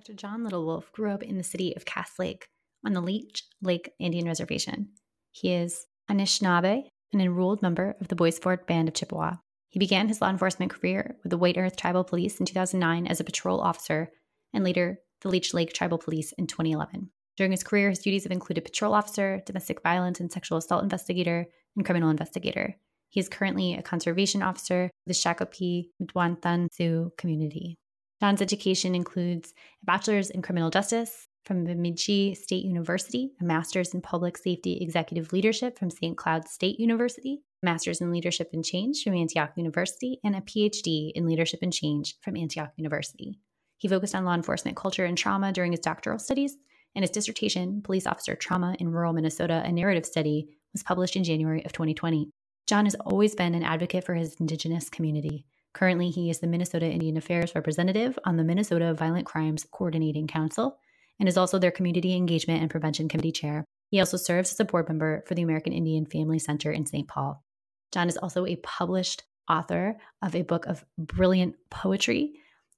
Dr. John Little Wolf grew up in the city of Cass Lake on the Leech Lake Indian Reservation. He is Anishinaabe, an enrolled member of the Bois Forte Band of Chippewa. He began his law enforcement career with the White Earth Tribal Police in 2009 as a patrol officer and later the Leech Lake Tribal Police in 2011. During his career, his duties have included patrol officer, domestic violence and sexual assault investigator, and criminal investigator. He is currently a conservation officer with the Shakopee Mdewakanton Sioux community. John's education includes a bachelor's in criminal justice from Bemidji State University, a master's in public safety executive leadership from St. Cloud State University, a master's in leadership and change from Antioch University, and a PhD in leadership and change from Antioch University. He focused on law enforcement culture and trauma during his doctoral studies, and his dissertation, Police Officer Trauma in Rural Minnesota, a narrative study, was published in January of 2020. John has always been an advocate for his Indigenous community. Currently, he is the Minnesota Indian Affairs representative on the Minnesota Violent Crimes Coordinating Council and is also their Community Engagement and Prevention Committee Chair. He also serves as a board member for the American Indian Family Center in St. Paul. John is also a published author of a book of brilliant poetry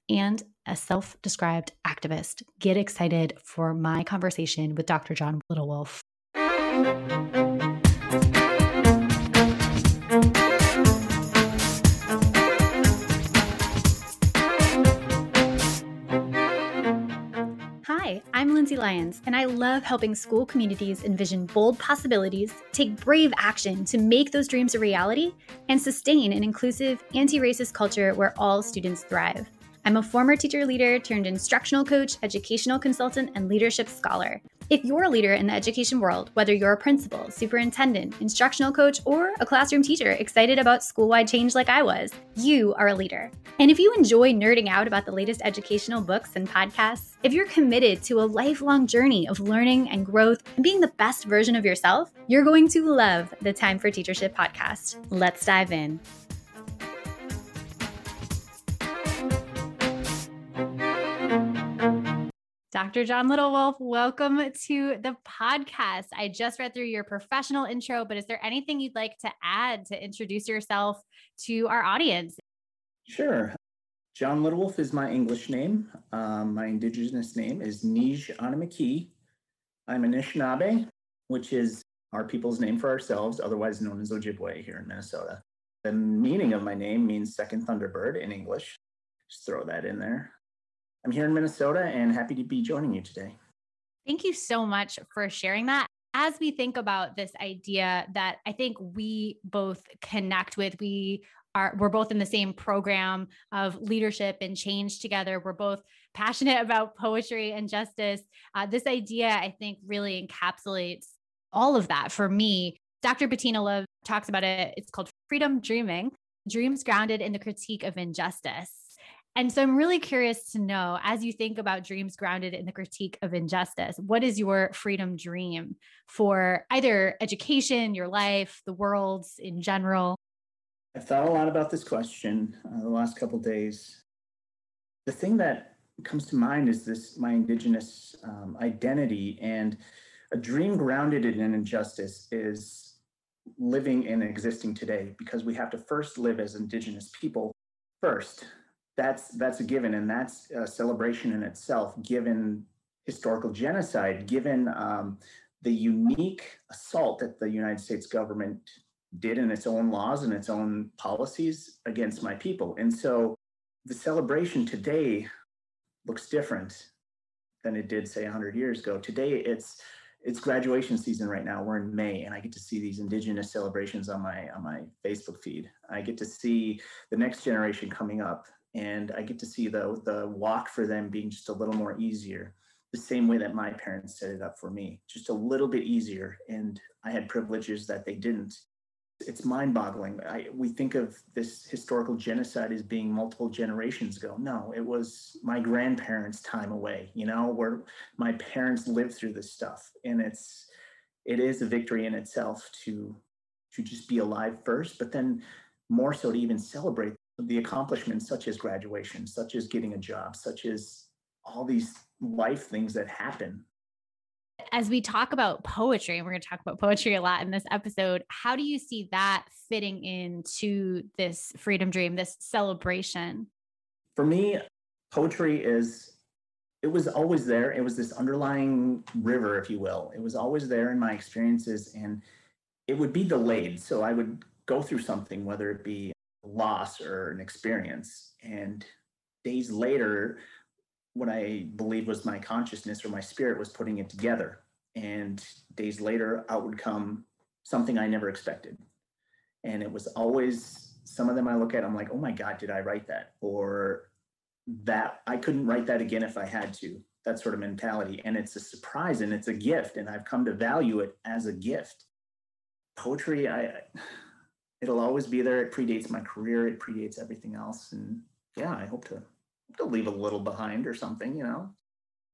and a self described activist. Get excited for my conversation with Dr. John Little Lindsay Lyons, and I love helping school communities envision bold possibilities, take brave action to make those dreams a reality, and sustain an inclusive, anti racist culture where all students thrive. I'm a former teacher leader turned instructional coach, educational consultant, and leadership scholar. If you're a leader in the education world, whether you're a principal, superintendent, instructional coach, or a classroom teacher excited about school wide change like I was, you are a leader. And if you enjoy nerding out about the latest educational books and podcasts, if you're committed to a lifelong journey of learning and growth and being the best version of yourself, you're going to love the Time for Teachership podcast. Let's dive in. Dr. John Little Wolf, welcome to the podcast. I just read through your professional intro, but is there anything you'd like to add to introduce yourself to our audience? Sure. John Littlewolf is my English name. Um, my Indigenous name is Nij Anamaki. I'm Anishinaabe, which is our people's name for ourselves, otherwise known as Ojibwe here in Minnesota. The meaning of my name means second thunderbird in English. Just throw that in there. I'm here in Minnesota and happy to be joining you today. Thank you so much for sharing that. As we think about this idea that I think we both connect with, we are we're both in the same program of leadership and change together. We're both passionate about poetry and justice. Uh, this idea, I think, really encapsulates all of that for me. Dr. Bettina Love talks about it. It's called freedom dreaming, dreams grounded in the critique of injustice. And so I'm really curious to know as you think about dreams grounded in the critique of injustice, what is your freedom dream for either education, your life, the world in general? I've thought a lot about this question uh, the last couple days. The thing that comes to mind is this my indigenous um, identity and a dream grounded in an injustice is living and existing today because we have to first live as indigenous people first that's that's a given, and that's a celebration in itself, given historical genocide, given um, the unique assault that the United States government did in its own laws and its own policies against my people. And so the celebration today looks different than it did say 100 years ago. Today it's it's graduation season right now. We're in May and I get to see these indigenous celebrations on my on my Facebook feed. I get to see the next generation coming up and I get to see the the walk for them being just a little more easier, the same way that my parents set it up for me, just a little bit easier. And I had privileges that they didn't. It's mind-boggling. We think of this historical genocide as being multiple generations ago. No, it was my grandparents' time away. You know, where my parents lived through this stuff, and it's it is a victory in itself to to just be alive first, but then more so to even celebrate the accomplishments such as graduation, such as getting a job, such as all these life things that happen. As we talk about poetry, and we're going to talk about poetry a lot in this episode, how do you see that fitting into this freedom dream, this celebration? For me, poetry is it was always there. It was this underlying river, if you will. It was always there in my experiences, and it would be delayed. So I would go through something, whether it be loss or an experience, and days later, what I believe was my consciousness or my spirit was putting it together. And days later, out would come something I never expected. And it was always some of them I look at, I'm like, oh my God, did I write that? Or that I couldn't write that again if I had to. That sort of mentality. And it's a surprise and it's a gift. And I've come to value it as a gift. Poetry, I it'll always be there. It predates my career, it predates everything else. And yeah, I hope to to leave a little behind or something, you know.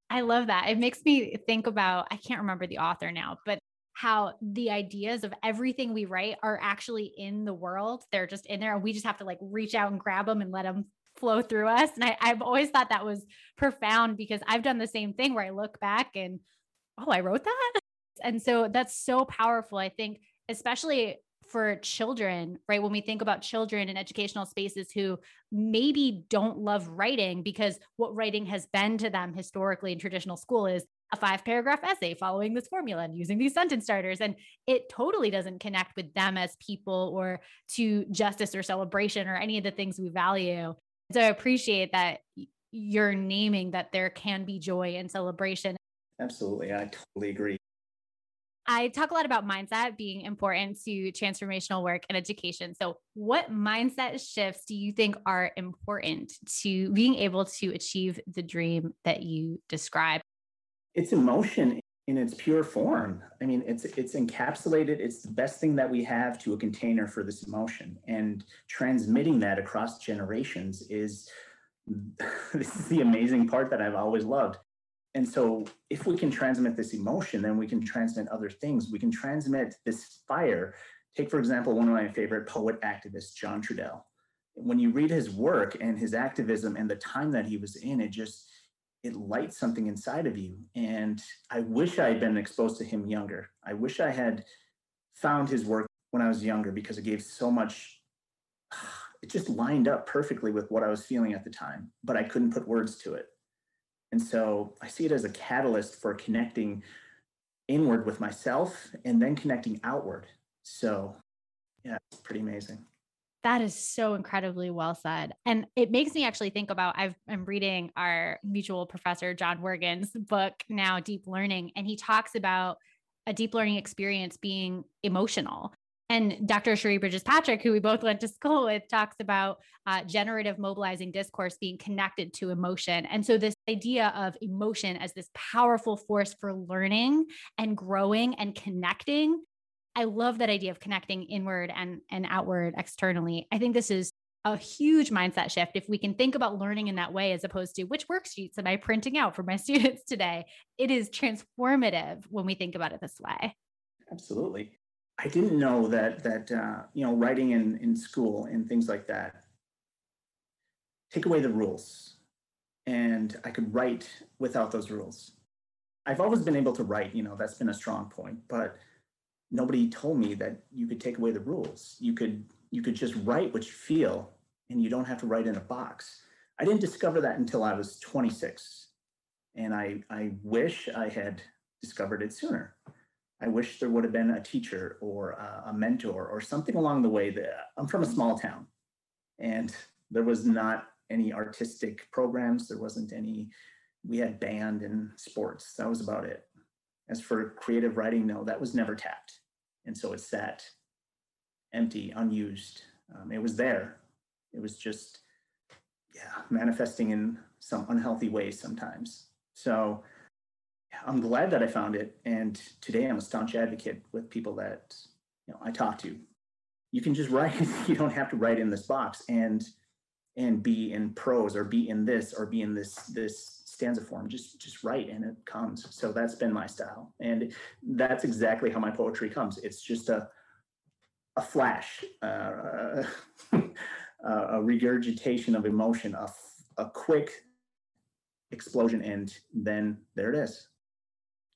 I love that. It makes me think about I can't remember the author now, but how the ideas of everything we write are actually in the world. They're just in there and we just have to like reach out and grab them and let them flow through us. And I, I've always thought that was profound because I've done the same thing where I look back and, oh, I wrote that. And so that's so powerful. I think, especially for children, right? When we think about children in educational spaces who maybe don't love writing because what writing has been to them historically in traditional school is a five paragraph essay following this formula and using these sentence starters. And it totally doesn't connect with them as people or to justice or celebration or any of the things we value. So I appreciate that you're naming that there can be joy and celebration. Absolutely. I totally agree. I talk a lot about mindset being important to transformational work and education. So, what mindset shifts do you think are important to being able to achieve the dream that you describe? It's emotion in its pure form. I mean, it's it's encapsulated. It's the best thing that we have to a container for this emotion, and transmitting that across generations is this is the amazing part that I've always loved and so if we can transmit this emotion then we can transmit other things. We can transmit this fire. Take for example one of my favorite poet activists john trudell. When you read his work and his activism and the time that he was in it just it lights something inside of you. And i wish i had been exposed to him younger. I wish i had found his work when i was younger because it gave so much it just lined up perfectly with what i was feeling at the time but i couldn't put words to it and so I see it as a catalyst for connecting inward with myself and then connecting outward. So, yeah, it's pretty amazing. That is so incredibly well said. And it makes me actually think about I've, I'm reading our mutual professor, Jon Wergin's book now, Deep Learning, and he talks about a deep learning experience being emotional. And Dr. Cherie Bridges Patrick, who we both went to school with, talks about uh, generative mobilizing discourse being connected to emotion. And so, this idea of emotion as this powerful force for learning and growing and connecting. I love that idea of connecting inward and, and outward externally. I think this is a huge mindset shift if we can think about learning in that way as opposed to which worksheets am I printing out for my students today. It is transformative when we think about it this way. Absolutely. I didn't know that that uh, you know writing in in school and things like that take away the rules, and I could write without those rules. I've always been able to write, you know, that's been a strong point, but nobody told me that you could take away the rules. You could you could just write what you feel, and you don't have to write in a box. I didn't discover that until I was 26, and I I wish I had discovered it sooner. I wish there would have been a teacher or a, mentor or something along the way. That I'm from a small town, and there was not any artistic programs. There wasn't any. We had band and sports. That was about it. As for creative writing, no, that was never tapped, and so it sat empty, unused. Um, it was there. It was just, yeah, manifesting in some unhealthy ways sometimes. So I'm glad that I found it. And today I'm a staunch advocate with people that you know I talk to. You can just write, you don't have to write in this box and and be in prose or be in this or be in this this stanza form. Just just write and it comes. So that's been my style. And that's exactly how my poetry comes. It's just a a flash, uh, a regurgitation of emotion, a, a quick explosion, and then there it is.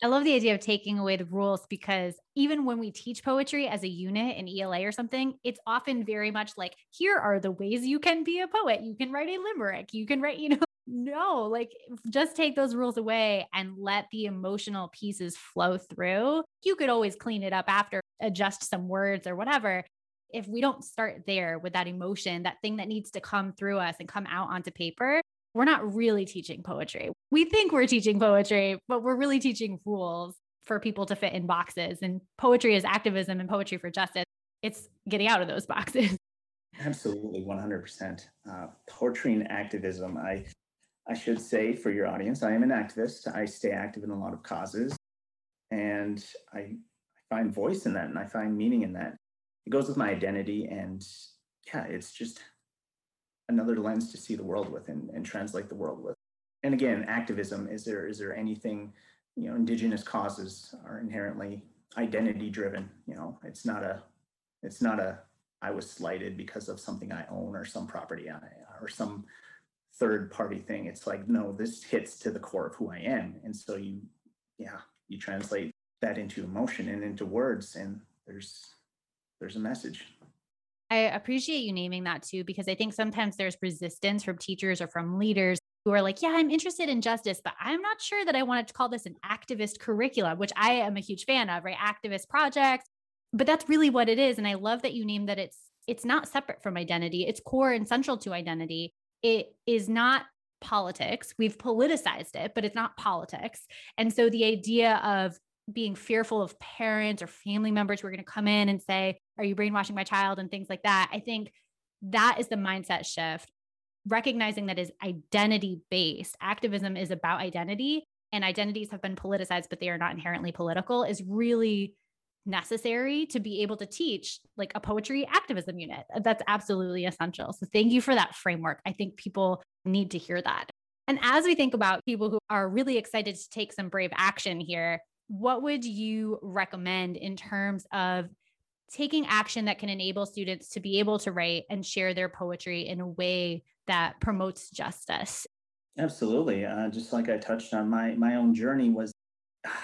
I love the idea of taking away the rules because even when we teach poetry as a unit in ELA or something, it's often very much like, here are the ways you can be a poet. You can write a limerick. You can write, you know, no, like just take those rules away and let the emotional pieces flow through. You could always clean it up after, adjust some words or whatever. If we don't start there with that emotion, that thing that needs to come through us and come out onto paper, we're not really teaching poetry. We think we're teaching poetry, but we're really teaching rules for people to fit in boxes. And poetry is activism and poetry for justice. It's getting out of those boxes. Absolutely, 100%. Uh, poetry and activism. I I should say for your audience, I am an activist. I stay active in a lot of causes, and I, I find voice in that, and I find meaning in that. It goes with my identity, and yeah, it's just another lens to see the world with and, and translate the world with. And again, activism. Is there is there anything? You know, indigenous causes are inherently identity driven. You know, it's not a it's not a I was slighted because of something I own or some property I or some third party thing. It's like, no, this hits to the core of who I am. And so you, yeah, you translate that into emotion and into words and there's there's a message. I appreciate you naming that too, because I think sometimes there's resistance from teachers or from leaders who are like, yeah, I'm interested in justice, but I'm not sure that I wanted to call this an activist curriculum, which I am a huge fan of, right? Activist projects. But that's really what it is. And I love that you named that it's it's not separate from identity. It's core and central to identity it is not politics. We've politicized it, but it's not politics. And so the idea of being fearful of parents or family members who are going to come in and say, Are you brainwashing my child? and things like that. I think that is the mindset shift. Recognizing that is identity based. Activism is about identity, and identities have been politicized, but they are not inherently political, is really necessary to be able to teach like a poetry activism unit. That's absolutely essential. So thank you for that framework. I think people need to hear that. And as we think about people who are really excited to take some brave action here, what would you recommend in terms of taking action that can enable students to be able to write and share their poetry in a way that promotes justice? Absolutely. Uh, just like I touched on, my my own journey was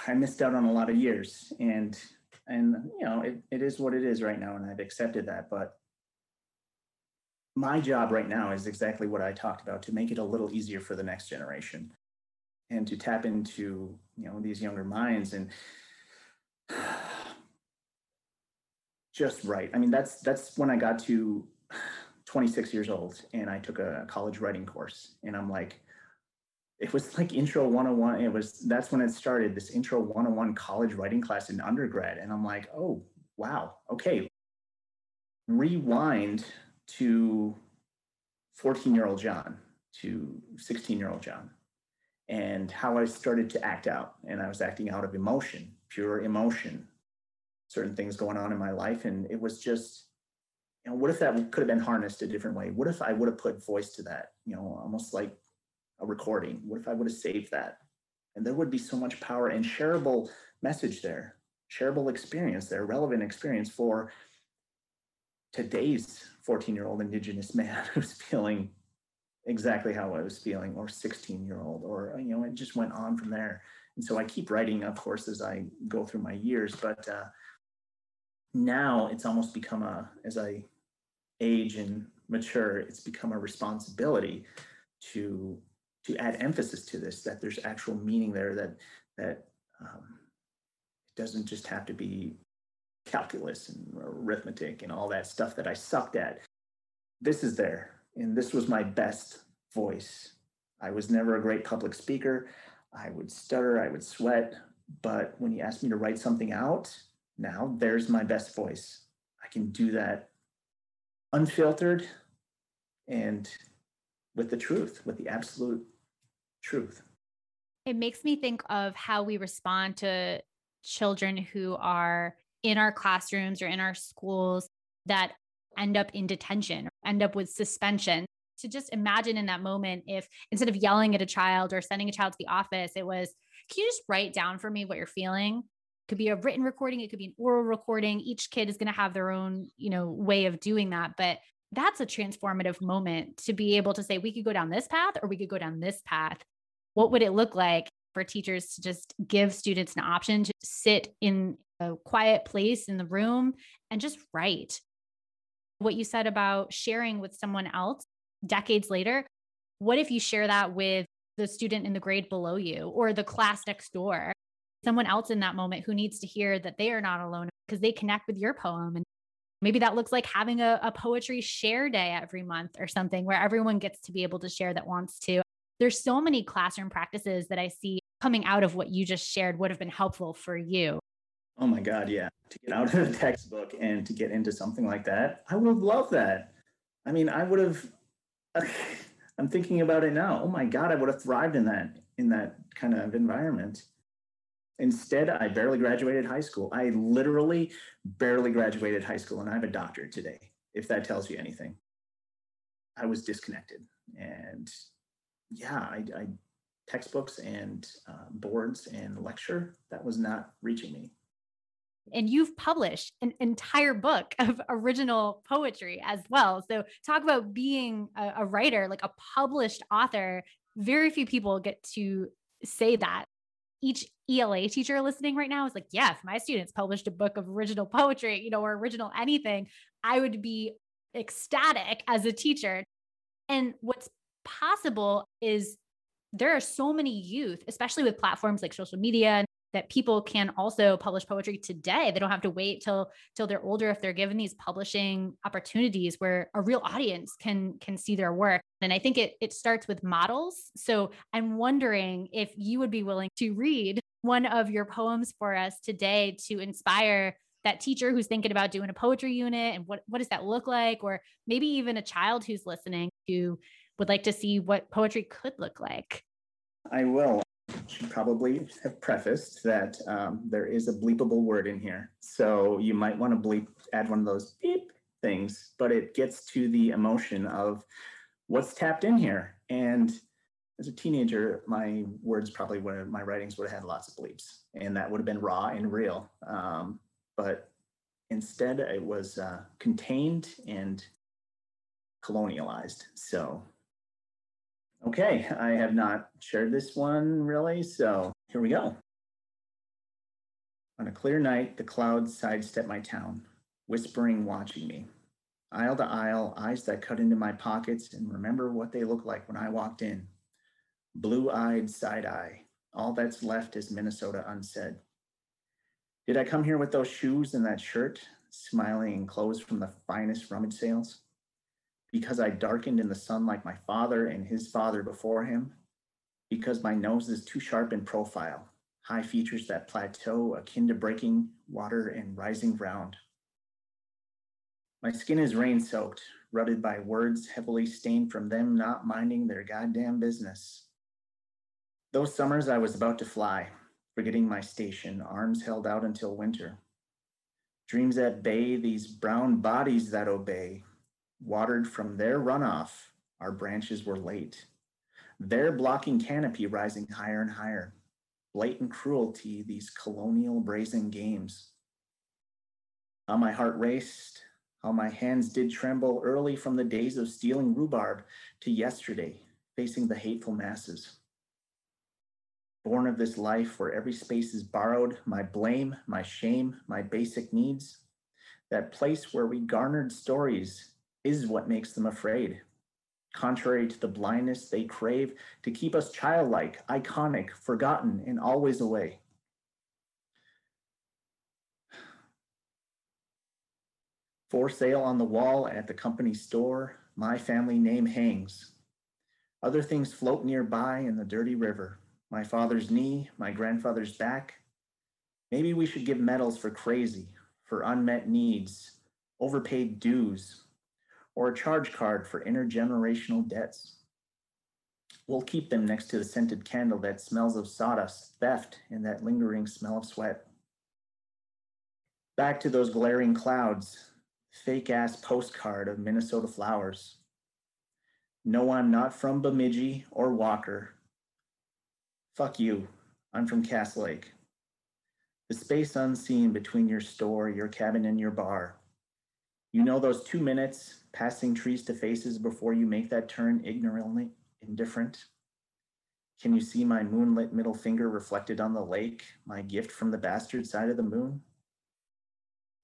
I missed out on a lot of years, and and you know it, it is what it is right now and i've accepted that but my job right now is exactly what i talked about to make it a little easier for the next generation and to tap into you know these younger minds and just right i mean that's that's when i got to 26 years old and i took a college writing course and i'm like it was like intro 101 it was that's when it started this intro 101 college writing class in undergrad. And i'm like oh wow okay. Rewind to 14 year old john to 16 year old john and how i started to act out and i was acting out of emotion pure emotion certain things going on in my life and it was just you know what if that could have been harnessed a different way what if i would have put voice to that you know almost like a recording? What if I would have saved that? And there would be so much power and shareable message there, shareable experience there, relevant experience for today's 14 year old Indigenous man who's feeling exactly how I was feeling, or 16 year old, or, you know, it just went on from there. And so I keep writing, of course, as I go through my years, but uh, now it's almost become a, as I age and mature, it's become a responsibility to to add emphasis to this that there's actual meaning there that that um, it doesn't just have to be calculus and arithmetic and all that stuff that I sucked at. This is there, and this was my best voice. I was never a great public speaker. I would stutter, I would sweat, but when you asked me to write something out, now there's my best voice. I can do that unfiltered and with the truth, with the absolute truth. It makes me think of how we respond to children who are in our classrooms or in our schools that end up in detention, or end up with suspension. To just imagine in that moment, if instead of yelling at a child or sending a child to the office, it was, can you just write down for me what you're feeling? It could be a written recording, it could be an oral recording. Each kid is going to have their own, you know, way of doing that. But that's a transformative moment to be able to say, we could go down this path or we could go down this path. What would it look like for teachers to just give students an option to sit in a quiet place in the room and just write? What you said about sharing with someone else decades later, What if you share that with the student in the grade below you or the class next door? Someone else in that moment who needs to hear that they are not alone because they connect with your poem. And maybe that looks like having a, a poetry share day every month or something where everyone gets to be able to share that wants to. There's so many classroom practices that I see coming out of what you just shared would have been helpful for you. Oh my God, yeah. To get out of the textbook and to get into something like that, I would have loved that. I mean, I would have. I'm thinking about it now. Oh my God, I would have thrived in that in that kind of environment. Instead, I barely graduated high school. I literally barely graduated high school, and I have a doctorate today. If that tells you anything, I was disconnected, and yeah, I, I textbooks and uh, boards and lecture that was not reaching me and you've published an entire book of original poetry as well. So, talk about being a, a, writer, like a published author. Very few people get to say that. Each ELA teacher listening right now is like, yeah, if my students published a book of original poetry, you know, or original anything, I would be ecstatic as a teacher. And what's possible is there are so many youth, especially with platforms like social media that people can also publish poetry today. They don't have to wait till till they're older if they're given these publishing opportunities where a real audience can can see their work. And I think it it starts with models. So I'm wondering if you would be willing to read one of your poems for us today to inspire that teacher who's thinking about doing a poetry unit and what what does that look like or maybe even a child who's listening who would like to see what poetry could look like. I will should probably have prefaced that um, there is a bleepable word in here. So you might want to bleep, add one of those beep things, but it gets to the emotion of what's tapped in here. And as a teenager, my words probably would have, my writings would have had lots of bleeps, and that would have been raw and real. Um, but instead, it was uh, contained and colonialized. So Okay, I have not shared this one really, so here we go. On a clear night, the clouds sidestep my town, whispering, watching me. Aisle to aisle, eyes that cut into my pockets and remember what they looked like when I walked in. Blue eyed side eye. All that's left is Minnesota unsaid. Did I come here with those shoes and that shirt, smiling and clothes from the finest rummage sales? Because I darkened in the sun like my father and his father before him, because my nose is too sharp in profile, high features that plateau akin to breaking water and rising ground. My skin is rain soaked, rutted by words heavily stained from them not minding their goddamn business. Those summers I was about to fly, forgetting my station, arms held out until winter. Dreams at bay, these brown bodies that obey, watered from their runoff, our branches were late. Their blocking canopy rising higher and higher. Blatant cruelty, these colonial brazen games. How my heart raced, how my hands did tremble early from the days of stealing rhubarb to yesterday, facing the hateful masses. Born of this life where every space is borrowed, my blame, my shame, my basic needs, that place where we garnered stories is what makes them afraid. Contrary to the blindness they crave to keep us childlike, iconic, forgotten, and always away. For sale on the wall at the company store, my family name hangs. Other things float nearby in the dirty river. My father's knee, my grandfather's back. Maybe we should give medals for crazy, for unmet needs, overpaid dues, or a charge card for intergenerational debts. We'll keep them next to the scented candle that smells of sawdust, theft, and that lingering smell of sweat. Back to those glaring clouds, fake ass postcard of Minnesota flowers. No, I'm not from Bemidji or Walker. Fuck you, I'm from Cass Lake. The space unseen between your store, your cabin, and your bar. You know those two minutes passing trees to faces before you make that turn ignorantly indifferent? Can you see my moonlit middle finger reflected on the lake, my gift from the bastard side of the moon?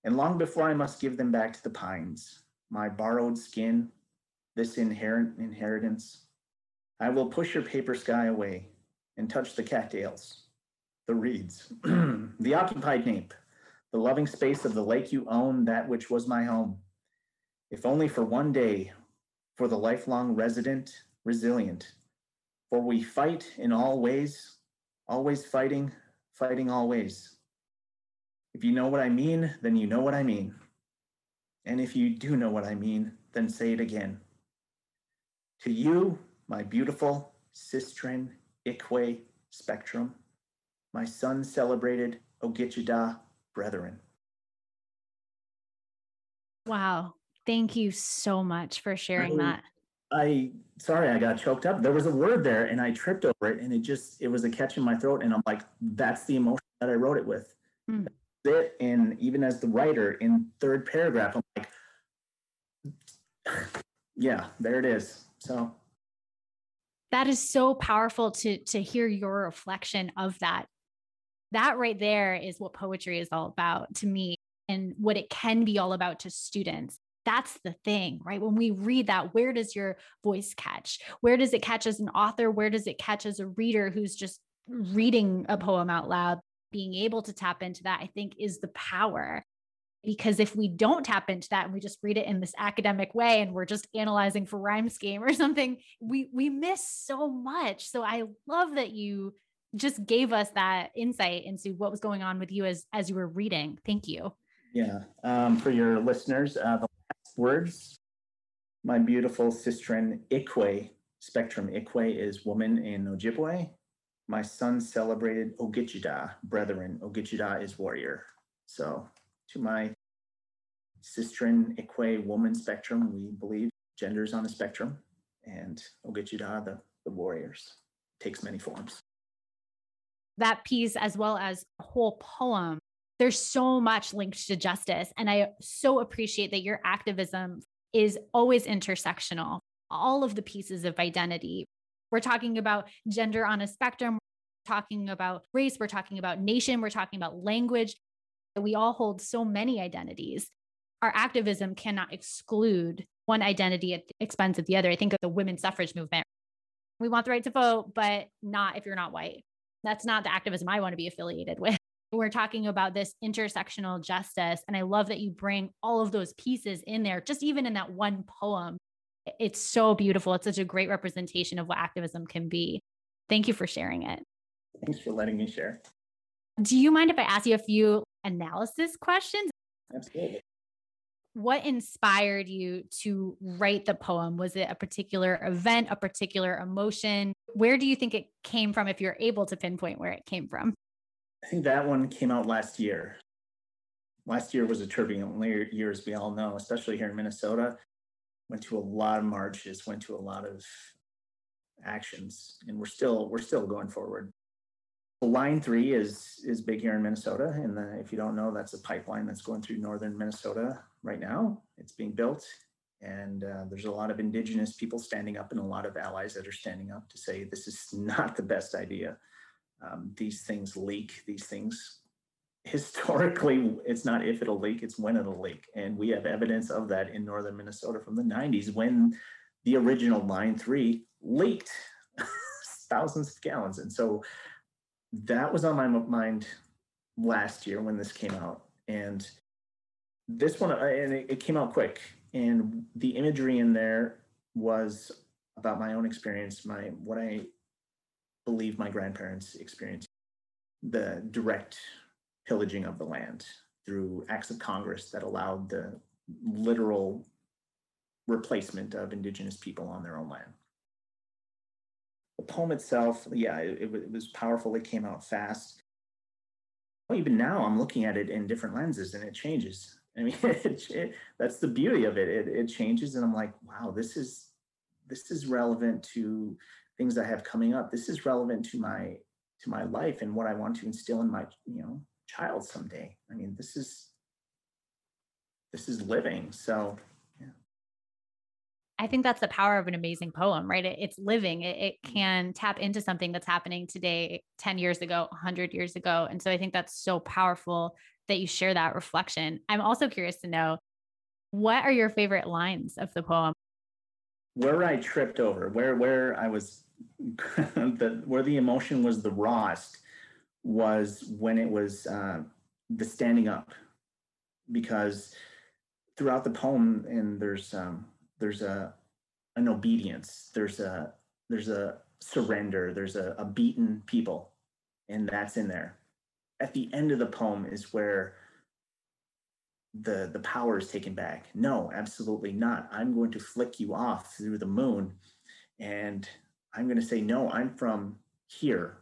And long before I must give them back to the pines, my borrowed skin, this inherent inheritance, I will push your paper sky away and touch the cattails, the reeds, the occupied nape, the loving space of the lake you own, that which was my home. If only for one day, for the lifelong resident, resilient. For we fight in all ways, always fighting, fighting always. If you know what I mean, then you know what I mean. And if you do know what I mean, then say it again. To you, my beautiful Sistren Ikwe spectrum, my sun celebrated Ogichida brethren. Wow. Thank you so much for sharing I, that. I sorry, I got choked up. There was a word there and I tripped over it and it just it was a catch in my throat. And I'm like, that's the emotion that I wrote it with. Mm. It and even as the writer in third paragraph, I'm like, yeah, there it is. So that is so powerful to to hear your reflection of that that right there is what poetry is all about to me and what it can be all about to students. That's the thing right? When we read that where does your voice catch? Where does it catch as an author? Where does it catch as a reader who's just reading a poem out loud? Being able to tap into that i think is the power. Because if we don't tap into that and we just read it in this academic way and we're just analyzing for rhyme scheme or something we we miss so much. So i love that you just gave us that insight into what was going on with you as as you were reading. Thank you. Yeah um, for your listeners uh, the last words. My beautiful sistren ikwe spectrum ikwe is woman in ojibwe. My son celebrated ogichida brethren. Ogichida is warrior. So to my sistren Ikwe woman spectrum, we believe genders on a spectrum, and Ogichida, the, the warriors, takes many forms. That piece, as well as a whole poem, there's so much linked to justice. And I so appreciate that your activism is always intersectional. All of the pieces of identity. We're talking about gender on a spectrum, we're talking about race, we're talking about nation, we're talking about language. We all hold so many identities. Our activism cannot exclude one identity at the expense of the other. I think of the women's suffrage movement. We want the right to vote, but not if you're not white. That's not the activism I want to be affiliated with. We're talking about this intersectional justice. And I love that you bring all of those pieces in there, just even in that one poem. It's so beautiful. It's such a great representation of what activism can be. Thank you for sharing it. Thanks for letting me share. Do you mind if I ask you a few analysis questions? Absolutely. What inspired you to write the poem? Was it a particular event, a particular emotion? Where do you think it came from if you're able to pinpoint where it came from? I think that one came out last year. Last year was a turbulent year, as we all know, especially here in Minnesota. Went to a lot of marches, went to a lot of actions, and we're still we're still going forward. Line three is is big here in Minnesota, and the, if you don't know, that's a pipeline that's going through northern Minnesota right now. It's being built, and uh, there's a lot of indigenous people standing up, and a lot of allies that are standing up to say this is not the best idea. Um, these things leak. These things historically, it's not if it'll leak; it's when it'll leak, and we have evidence of that in northern Minnesota from the 90s when the original Line Three leaked thousands of gallons, and so that was on my mind last year when this came out and this one and it, it, came out quick and the imagery in there was about my own experience my what i believe my grandparents experienced the direct pillaging of the land through acts of congress that allowed the literal replacement of indigenous people on their own land the poem itself, yeah, it, it, was powerful. It came out fast. Well, even now, I'm looking at it in different lenses, and it changes. I mean, it, it, that's the beauty of it. it. It changes, and I'm like, wow, this is this is relevant to things I have coming up. This is relevant to my to my life and what I want to instill in my you know child someday. I mean, this is this is living. So I think that's the power of an amazing poem, right? It, it's living. It, it, can tap into something that's happening today, 10 years ago, 100 years ago. And so I think that's so powerful that you share that reflection. I'm also curious to know what are your favorite lines of the poem? where I tripped over, where where I was, the where the emotion was the rawest was when it was uh, the standing up, because throughout the poem, and there's um, there's a an obedience, there's a there's a surrender, there's a, a beaten people, and that's in there. At the end of the poem is where the the power is taken back. No, absolutely not. I'm going to flick you off through the moon, and I'm going to say, no, I'm from here,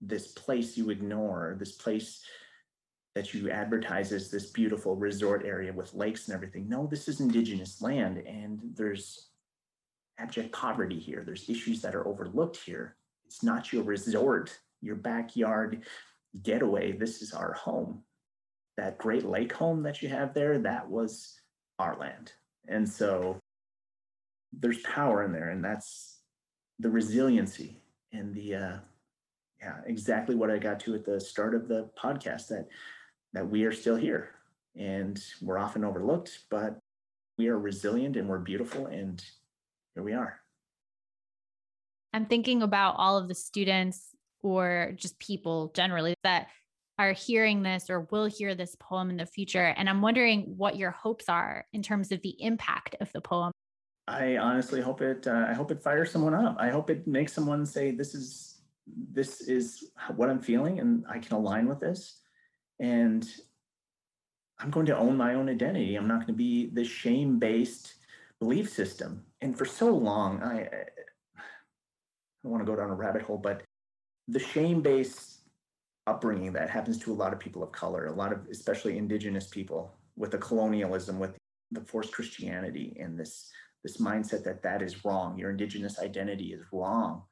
this place you ignore, this place that you advertise as this beautiful resort area with lakes and everything. No, this is indigenous land, and there's abject poverty here. There's issues that are overlooked here. It's not your resort, your backyard getaway. This is our home that Great Lake home that you have there, that was our land. And so there's power in there, and that's the resiliency and the uh, yeah, exactly what I got to at the start of the podcast that that we are still here and we're often overlooked, but we are resilient and we're beautiful, and here we are. I'm thinking about all of the students or just people generally that are hearing this or will hear this poem in the future. And I'm wondering what your hopes are in terms of the impact of the poem. I honestly hope it. Uh, I hope it fires someone up. I hope it makes someone say, "This is this is what I'm feeling, and I can align with this." And I'm going to own my own identity. I'm not going to be the shame-based belief system. And for so long, I I don't want to go down a rabbit hole, but the shame-based upbringing that happens to a lot of people of color, a lot of especially indigenous people with the colonialism, with the forced Christianity and this this mindset that that is wrong. Your indigenous identity is wrong.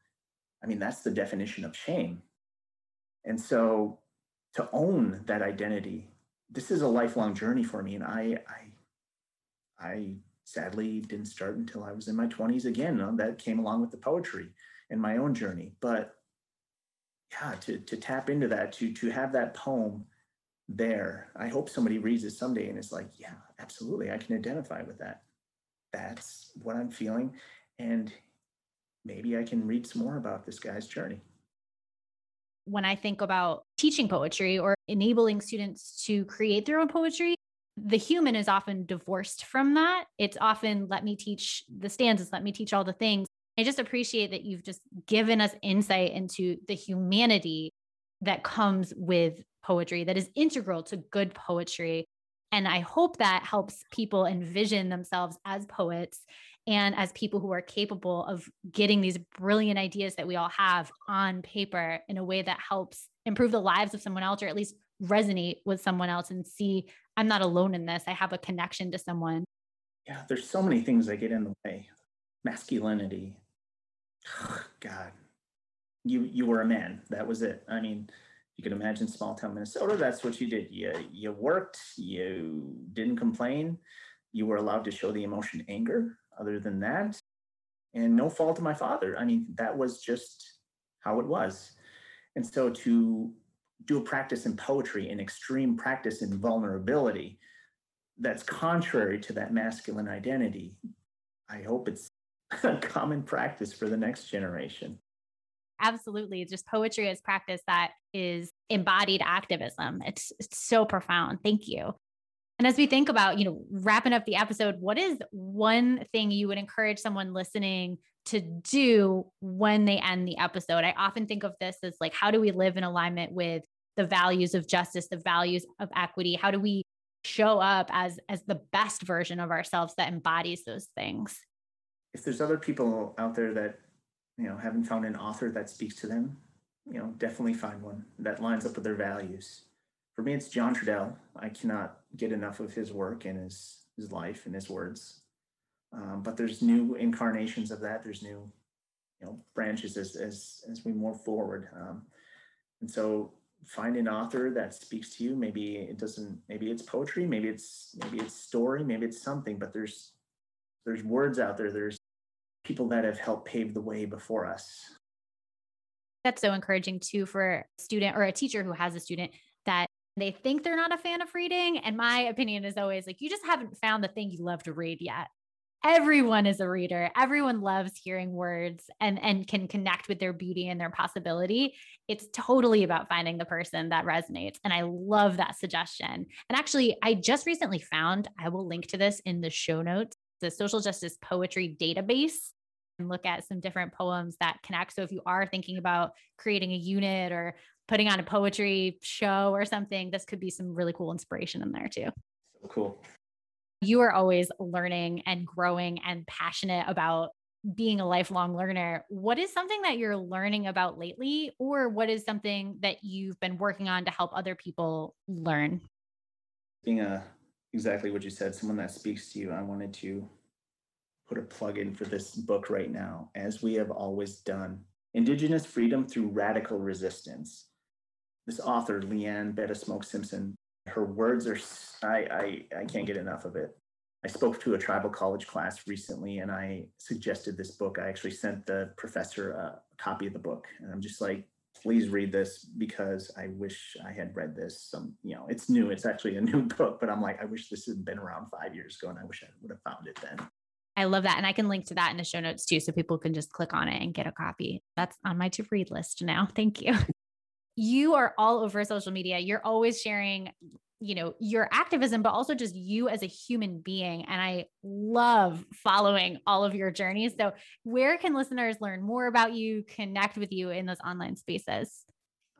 I mean, that's the definition of shame. And so to own that identity, this is a lifelong journey for me. And I I I sadly didn't start until I was in my 20s again. That came along with the poetry and my own journey. But yeah, to to tap into that, to to have that poem there. I hope somebody reads it someday and it's like, yeah, absolutely, I can identify with that. That's what I'm feeling, and maybe I can read some more about this guy's journey. When I think about teaching poetry or enabling students to create their own poetry, the human is often divorced from that. It's often let me teach the stanzas, let me teach all the things. I just appreciate that you've just given us insight into the humanity that comes with poetry that is integral to good poetry. And I hope that helps people envision themselves as poets and as people who are capable of getting these brilliant ideas that we all have on paper in a way that helps improve the lives of someone else or at least resonate with someone else and see I'm not alone in this. I have a connection to someone. Yeah, there's so many things that get in the way masculinity, God, you you were a man. That was it. I mean, you can imagine small town Minnesota. That's what you did. You you worked. You didn't complain. You were allowed to show the emotion anger. Other than that, and no fault of my father. I mean, that was just how it was. And so to do a practice in poetry, an extreme practice in vulnerability, that's contrary to that masculine identity. I hope it's common practice for the next generation. Absolutely. Just poetry as practice that is embodied activism. It's, it's so profound. Thank you. And as we think about, you know, wrapping up the episode, what is one thing you would encourage someone listening to do when they end the episode? I often think of this as like, how do we live in alignment with the values of justice, the values of equity? How do we show up as as the best version of ourselves that embodies those things? If there's other people out there that you know haven't found an author that speaks to them you know definitely find one that lines up with their values. For me it's john trudell. I cannot get enough of his work and his his life and his words. Um, but there's new incarnations of that. There's new you know branches as as as we move forward. Um, and so find an author that speaks to you maybe it doesn't maybe it's poetry maybe it's maybe it's story maybe it's something but there's there's words out there there's people that have helped pave the way before us. That's so encouraging too for a student or a teacher who has a student that they think they're not a fan of reading. And my opinion is always like, you just haven't found the thing you love to read yet. everyone is a reader. Everyone loves hearing words and and can connect with their beauty and their possibility. It's totally about finding the person that resonates. And I love that suggestion. And actually, I just recently found, I will link to this in the show notes, the social justice poetry database and look at some different poems that connect. So if you are thinking about creating a unit or putting on a poetry show or something, this could be some really cool inspiration in there too. So cool. You are always learning and growing and passionate about being a lifelong learner. What is something that you're learning about lately, or what is something that you've been working on to help other people learn? Being a exactly what you said, someone that speaks to you, I wanted to put a plug in for this book right now, as we have always done Indigenous Freedom Through Radical Resistance. This author, Leanne Betasamosake Simpson, her words are, I, I, I can't get enough of it. I spoke to a tribal college class recently and I suggested this book. I actually sent the professor a copy of the book. And I'm just like, please read this because I wish I had read this. Some, you know, it's new. It's actually a new book, but I'm like, I wish this had been around five years ago and I wish I would have found it then. I love that. And I can link to that in the show notes too. So people can just click on it and get a copy. That's on my to read list now. Thank you. You are all over social media. You're always sharing, you know, your activism, but also just you as a human being. And I love following all of your journeys. So, where can listeners learn more about you, connect with you in those online spaces?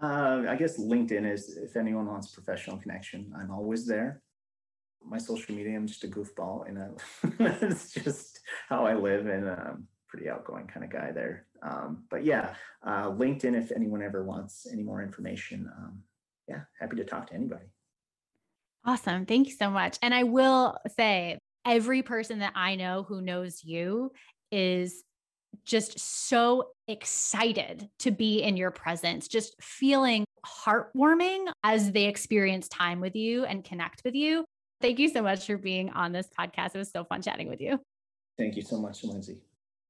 Uh, I guess LinkedIn is if anyone wants professional connection, I'm always there my social media, I'm just a goofball, and it's just how I live, and I'm um, pretty outgoing kind of guy there. Um, but yeah, uh, LinkedIn. If anyone ever wants any more information, um, yeah, happy to talk to anybody. Awesome, thank you so much. And I will say, every person that I know who knows you is just so excited to be in your presence, just feeling heartwarming as they experience time with you and connect with you. Thank you so much for being on this podcast. It was so fun chatting with you. Thank you so much, Lindsay.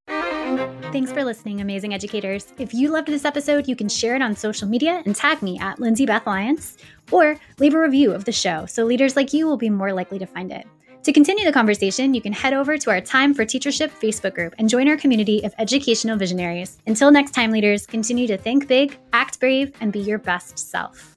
Thanks for listening, amazing educators. If you loved this episode, you can share it on social media and tag me at Lindsay Beth Lyons, or leave a review of the show so leaders like you will be more likely to find it. To continue the conversation, you can head over to our Time for Teachership Facebook group and join our community of educational visionaries. Until next time, leaders, continue to think big, act brave, and be your best self.